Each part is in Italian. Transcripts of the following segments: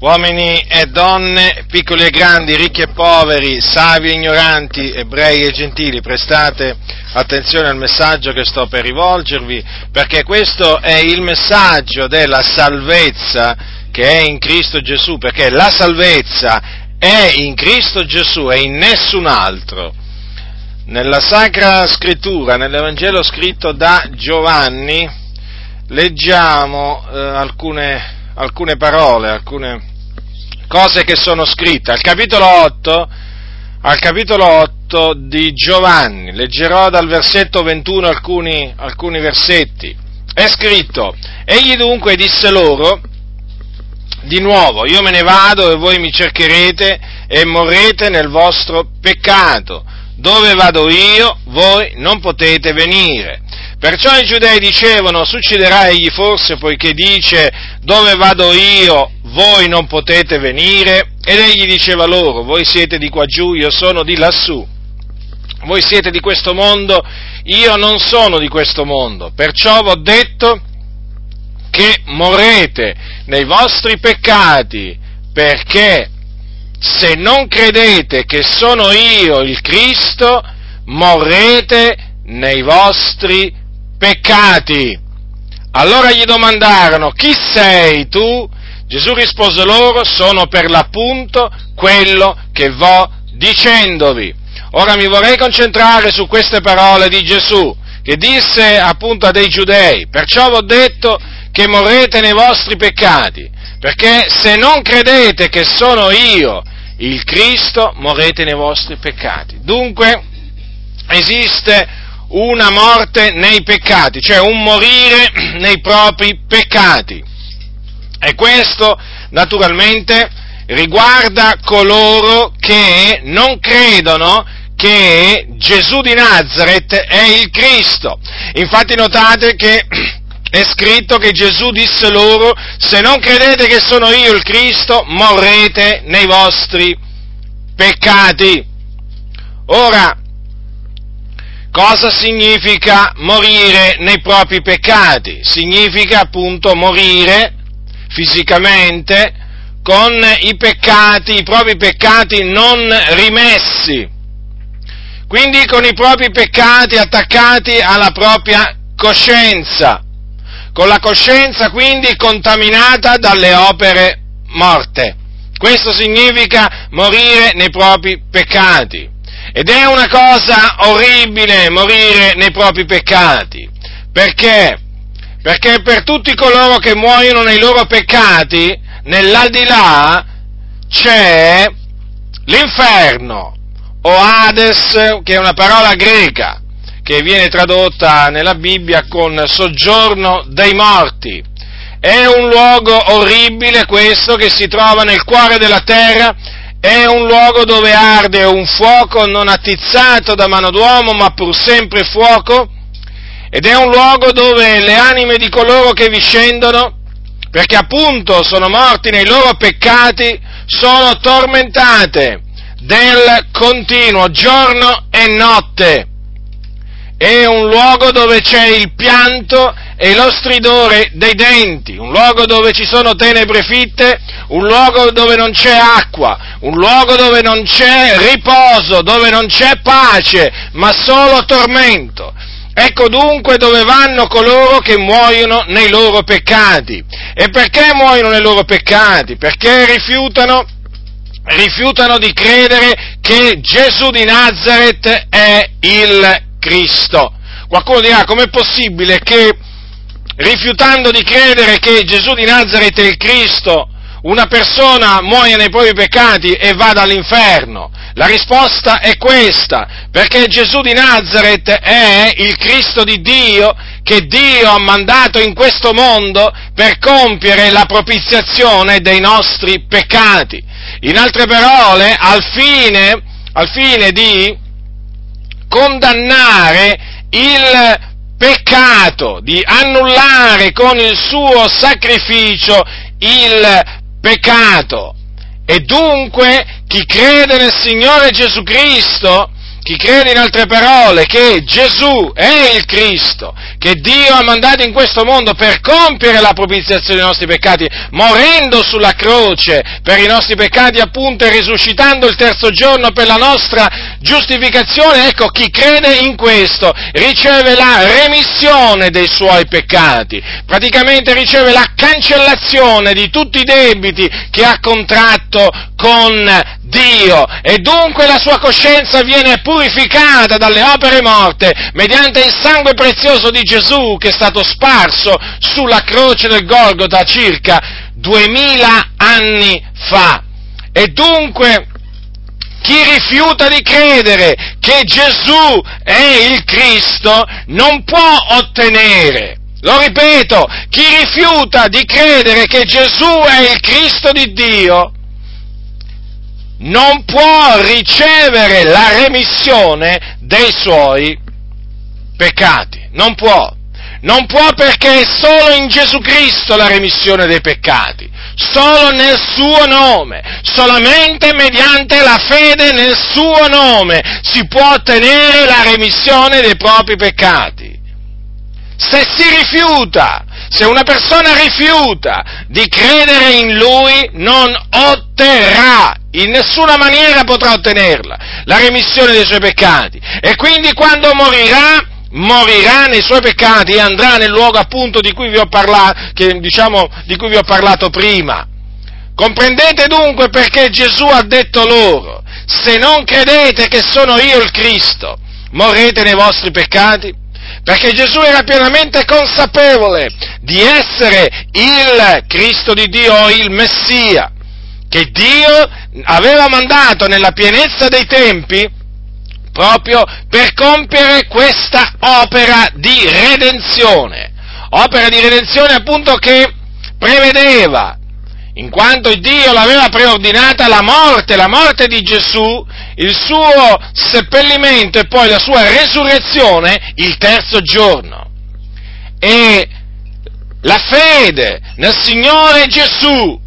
uomini e donne, piccoli e grandi, ricchi e poveri, savi e ignoranti, ebrei e gentili, prestate attenzione al messaggio che sto per rivolgervi, perché questo è il messaggio della salvezza che è in Cristo Gesù, perché la salvezza è in Cristo Gesù e in nessun altro. Nella Sacra Scrittura, nell'Evangelo scritto da Giovanni, leggiamo eh, alcune, alcune parole, alcune cose che sono scritte. Al capitolo 8, al capitolo 8 di Giovanni, leggerò dal versetto 21 alcuni, alcuni versetti. È scritto, egli dunque disse loro, di nuovo, io me ne vado e voi mi cercherete e morrete nel vostro peccato. Dove vado io, voi non potete venire. Perciò i giudei dicevano, succederà egli forse poiché dice, dove vado io, voi non potete venire? Ed egli diceva loro, voi siete di qua giù, io sono di lassù. Voi siete di questo mondo, io non sono di questo mondo. Perciò vi ho detto che morrete nei vostri peccati, perché se non credete che sono io il Cristo, morrete nei vostri peccati. Allora gli domandarono, chi sei tu? Gesù rispose loro, sono per l'appunto quello che vo dicendovi. Ora mi vorrei concentrare su queste parole di Gesù, che disse appunto a dei giudei, perciò vi ho detto che morrete nei vostri peccati, perché se non credete che sono io il Cristo, morrete nei vostri peccati. Dunque esiste una morte nei peccati, cioè un morire nei propri peccati. E questo naturalmente riguarda coloro che non credono che Gesù di Nazareth è il Cristo. Infatti notate che è scritto che Gesù disse loro, se non credete che sono io il Cristo, morrete nei vostri peccati. Ora, cosa significa morire nei propri peccati? Significa appunto morire fisicamente con i peccati, i propri peccati non rimessi. Quindi con i propri peccati attaccati alla propria coscienza, con la coscienza quindi contaminata dalle opere morte. Questo significa morire nei propri peccati. Ed è una cosa orribile morire nei propri peccati. Perché? Perché per tutti coloro che muoiono nei loro peccati, nell'aldilà c'è l'inferno, o Hades, che è una parola greca, che viene tradotta nella Bibbia con soggiorno dei morti. È un luogo orribile questo che si trova nel cuore della terra, è un luogo dove arde un fuoco non attizzato da mano d'uomo, ma pur sempre fuoco, ed è un luogo dove le anime di coloro che vi scendono, perché appunto sono morti nei loro peccati, sono tormentate del continuo giorno e notte. È un luogo dove c'è il pianto e lo stridore dei denti, un luogo dove ci sono tenebre fitte, un luogo dove non c'è acqua, un luogo dove non c'è riposo, dove non c'è pace, ma solo tormento. Ecco dunque dove vanno coloro che muoiono nei loro peccati. E perché muoiono nei loro peccati? Perché rifiutano, rifiutano di credere che Gesù di Nazareth è il Cristo. Qualcuno dirà com'è possibile che rifiutando di credere che Gesù di Nazareth è il Cristo, una persona muoia nei propri peccati e vada all'inferno? La risposta è questa, perché Gesù di Nazareth è il Cristo di Dio che Dio ha mandato in questo mondo per compiere la propiziazione dei nostri peccati. In altre parole, al fine, al fine di condannare il peccato, di annullare con il suo sacrificio il peccato. E dunque chi crede nel Signore Gesù Cristo chi crede in altre parole che Gesù è il Cristo, che Dio ha mandato in questo mondo per compiere la propiziazione dei nostri peccati, morendo sulla croce per i nostri peccati appunto e risuscitando il terzo giorno per la nostra giustificazione, ecco chi crede in questo riceve la remissione dei suoi peccati, praticamente riceve la cancellazione di tutti i debiti che ha contratto con Dio. E dunque la sua coscienza viene purificata dalle opere morte mediante il sangue prezioso di Gesù che è stato sparso sulla croce del Golgota circa duemila anni fa. E dunque chi rifiuta di credere che Gesù è il Cristo non può ottenere lo ripeto, chi rifiuta di credere che Gesù è il Cristo di Dio non può ricevere la remissione dei suoi peccati. Non può. Non può perché è solo in Gesù Cristo la remissione dei peccati, solo nel suo nome, solamente mediante la fede nel suo nome si può ottenere la remissione dei propri peccati. Se si rifiuta, se una persona rifiuta di credere in lui, non otterrà in nessuna maniera potrà ottenerla, la remissione dei suoi peccati. E quindi quando morirà, morirà nei suoi peccati e andrà nel luogo appunto di cui vi ho parlato, che, diciamo, di cui vi ho parlato prima. Comprendete dunque perché Gesù ha detto loro, se non credete che sono io il Cristo, morrete nei vostri peccati? Perché Gesù era pienamente consapevole di essere il Cristo di Dio o il Messia che Dio aveva mandato nella pienezza dei tempi proprio per compiere questa opera di redenzione. Opera di redenzione appunto che prevedeva, in quanto Dio l'aveva preordinata, la morte, la morte di Gesù, il suo seppellimento e poi la sua resurrezione il terzo giorno. E la fede nel Signore Gesù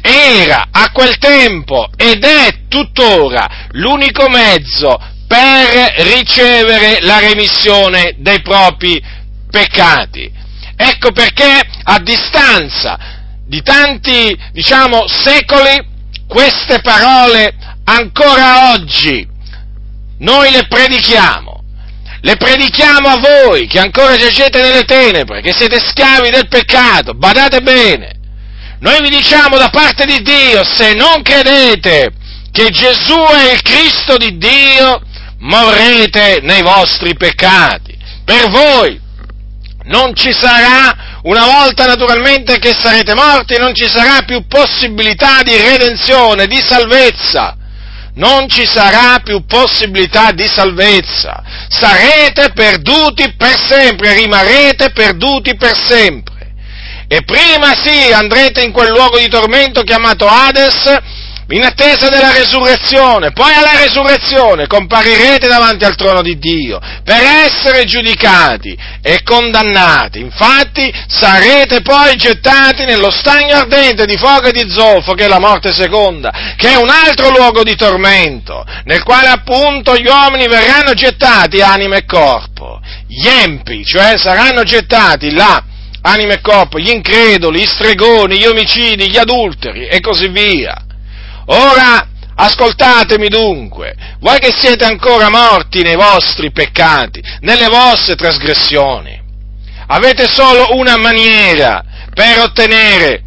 era a quel tempo ed è tuttora l'unico mezzo per ricevere la remissione dei propri peccati. Ecco perché a distanza di tanti, diciamo, secoli, queste parole ancora oggi noi le predichiamo. Le predichiamo a voi che ancora giacete nelle tenebre, che siete schiavi del peccato, badate bene, noi vi diciamo da parte di Dio, se non credete che Gesù è il Cristo di Dio, morrete nei vostri peccati. Per voi non ci sarà, una volta naturalmente che sarete morti, non ci sarà più possibilità di redenzione, di salvezza. Non ci sarà più possibilità di salvezza. Sarete perduti per sempre, rimarrete perduti per sempre. E prima sì andrete in quel luogo di tormento chiamato Hades in attesa della resurrezione, poi alla resurrezione comparirete davanti al trono di Dio per essere giudicati e condannati. Infatti sarete poi gettati nello stagno ardente di fuoco e di zolfo, che è la morte seconda, che è un altro luogo di tormento, nel quale appunto gli uomini verranno gettati anima e corpo. Gli empi, cioè saranno gettati là anima e corpo, gli increduli, gli stregoni, gli omicidi, gli adulteri e così via. Ora, ascoltatemi dunque, voi che siete ancora morti nei vostri peccati, nelle vostre trasgressioni, avete solo una maniera per ottenere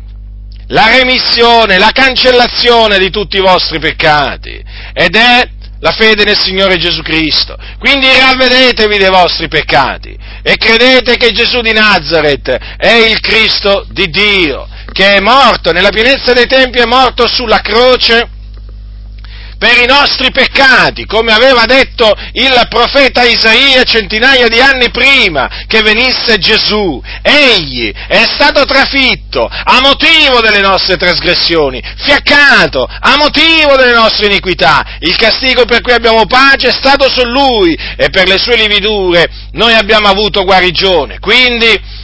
la remissione, la cancellazione di tutti i vostri peccati, ed è la fede nel Signore Gesù Cristo. Quindi ravvedetevi dei vostri peccati e credete che Gesù di Nazareth è il Cristo di Dio, che è morto, nella pienezza dei tempi è morto sulla croce per i nostri peccati, come aveva detto il profeta Isaia centinaia di anni prima che venisse Gesù. Egli è stato trafitto a motivo delle nostre trasgressioni, fiaccato a motivo delle nostre iniquità. Il castigo per cui abbiamo pace è stato su lui e per le sue lividure noi abbiamo avuto guarigione. Quindi,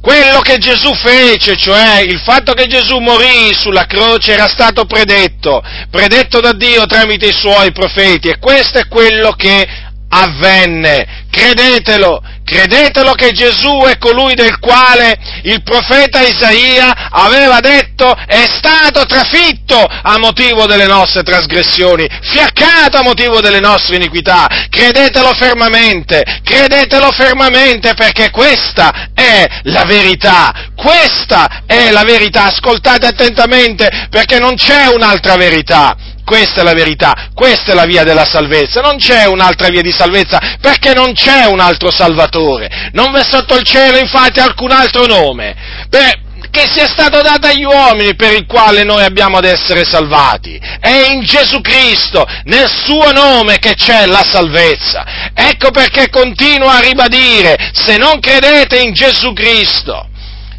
quello che Gesù fece, cioè il fatto che Gesù morì sulla croce era stato predetto, predetto da Dio tramite i suoi profeti e questo è quello che avvenne. Credetelo, credetelo che Gesù è colui del quale il profeta Isaia aveva detto è stato trafitto a motivo delle nostre trasgressioni, fiaccato a motivo delle nostre iniquità. Credetelo fermamente, credetelo fermamente perché questa è la verità, questa è la verità. Ascoltate attentamente perché non c'è un'altra verità. Questa è la verità, questa è la via della salvezza, non c'è un'altra via di salvezza perché non c'è un altro Salvatore, non v'è sotto il cielo infatti alcun altro nome per, che sia stato dato agli uomini per il quale noi abbiamo ad essere salvati. È in Gesù Cristo, nel suo nome che c'è la salvezza. Ecco perché continuo a ribadire, se non credete in Gesù Cristo,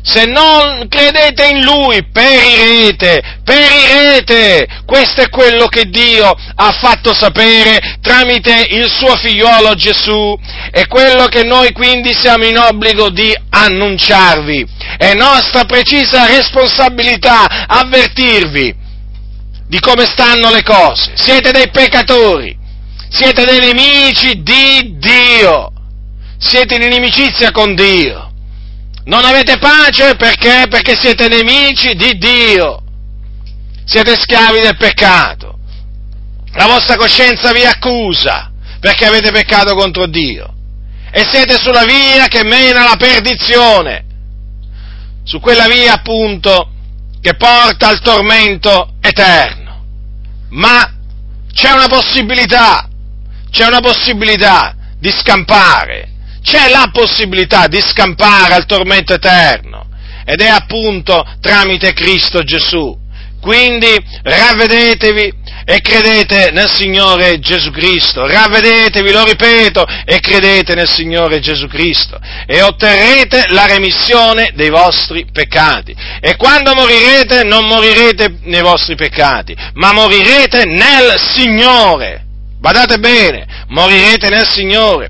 se non credete in Lui, perirete, perirete. Questo è quello che Dio ha fatto sapere tramite il suo figliolo Gesù e quello che noi quindi siamo in obbligo di annunciarvi. È nostra precisa responsabilità avvertirvi di come stanno le cose. Siete dei peccatori, siete dei nemici di Dio, siete in inimicizia con Dio non avete pace perché? Perché siete nemici di Dio. Siete schiavi del peccato. La vostra coscienza vi accusa perché avete peccato contro Dio. E siete sulla via che mena alla perdizione. Su quella via appunto che porta al tormento eterno. Ma c'è una possibilità, c'è una possibilità di scampare c'è la possibilità di scampare al tormento eterno ed è appunto tramite Cristo Gesù. Quindi ravvedetevi e credete nel Signore Gesù Cristo, ravvedetevi, lo ripeto, e credete nel Signore Gesù Cristo e otterrete la remissione dei vostri peccati. E quando morirete non morirete nei vostri peccati, ma morirete nel Signore. Badate bene, morirete nel Signore.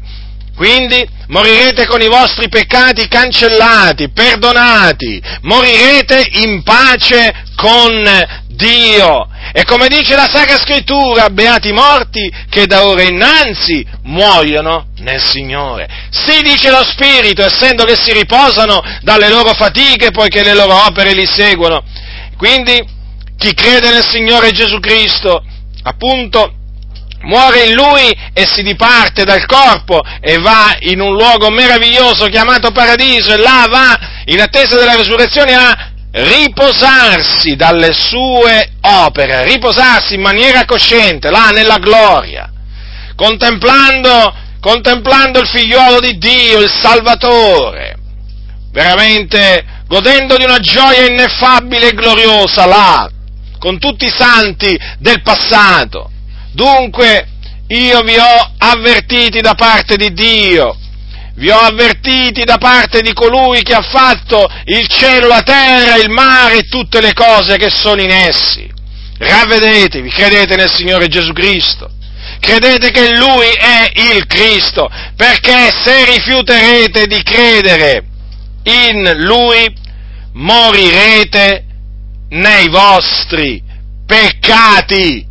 Quindi morirete con i vostri peccati cancellati, perdonati, morirete in pace con Dio. E come dice la Sacra Scrittura, beati morti che da ora innanzi muoiono nel Signore. Si dice lo Spirito, essendo che si riposano dalle loro fatiche, poiché le loro opere li seguono. Quindi chi crede nel Signore Gesù Cristo, appunto, muore in lui e si diparte dal corpo e va in un luogo meraviglioso chiamato paradiso e là va in attesa della resurrezione a riposarsi dalle sue opere, riposarsi in maniera cosciente là nella gloria, contemplando, contemplando il figliuolo di Dio, il Salvatore, veramente godendo di una gioia ineffabile e gloriosa là, con tutti i santi del passato Dunque, io vi ho avvertiti da parte di Dio, vi ho avvertiti da parte di colui che ha fatto il cielo, la terra, il mare e tutte le cose che sono in essi. Ravvedetevi, credete nel Signore Gesù Cristo, credete che Lui è il Cristo, perché se rifiuterete di credere in Lui, morirete nei vostri peccati.